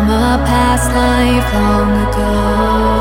from a past life long ago.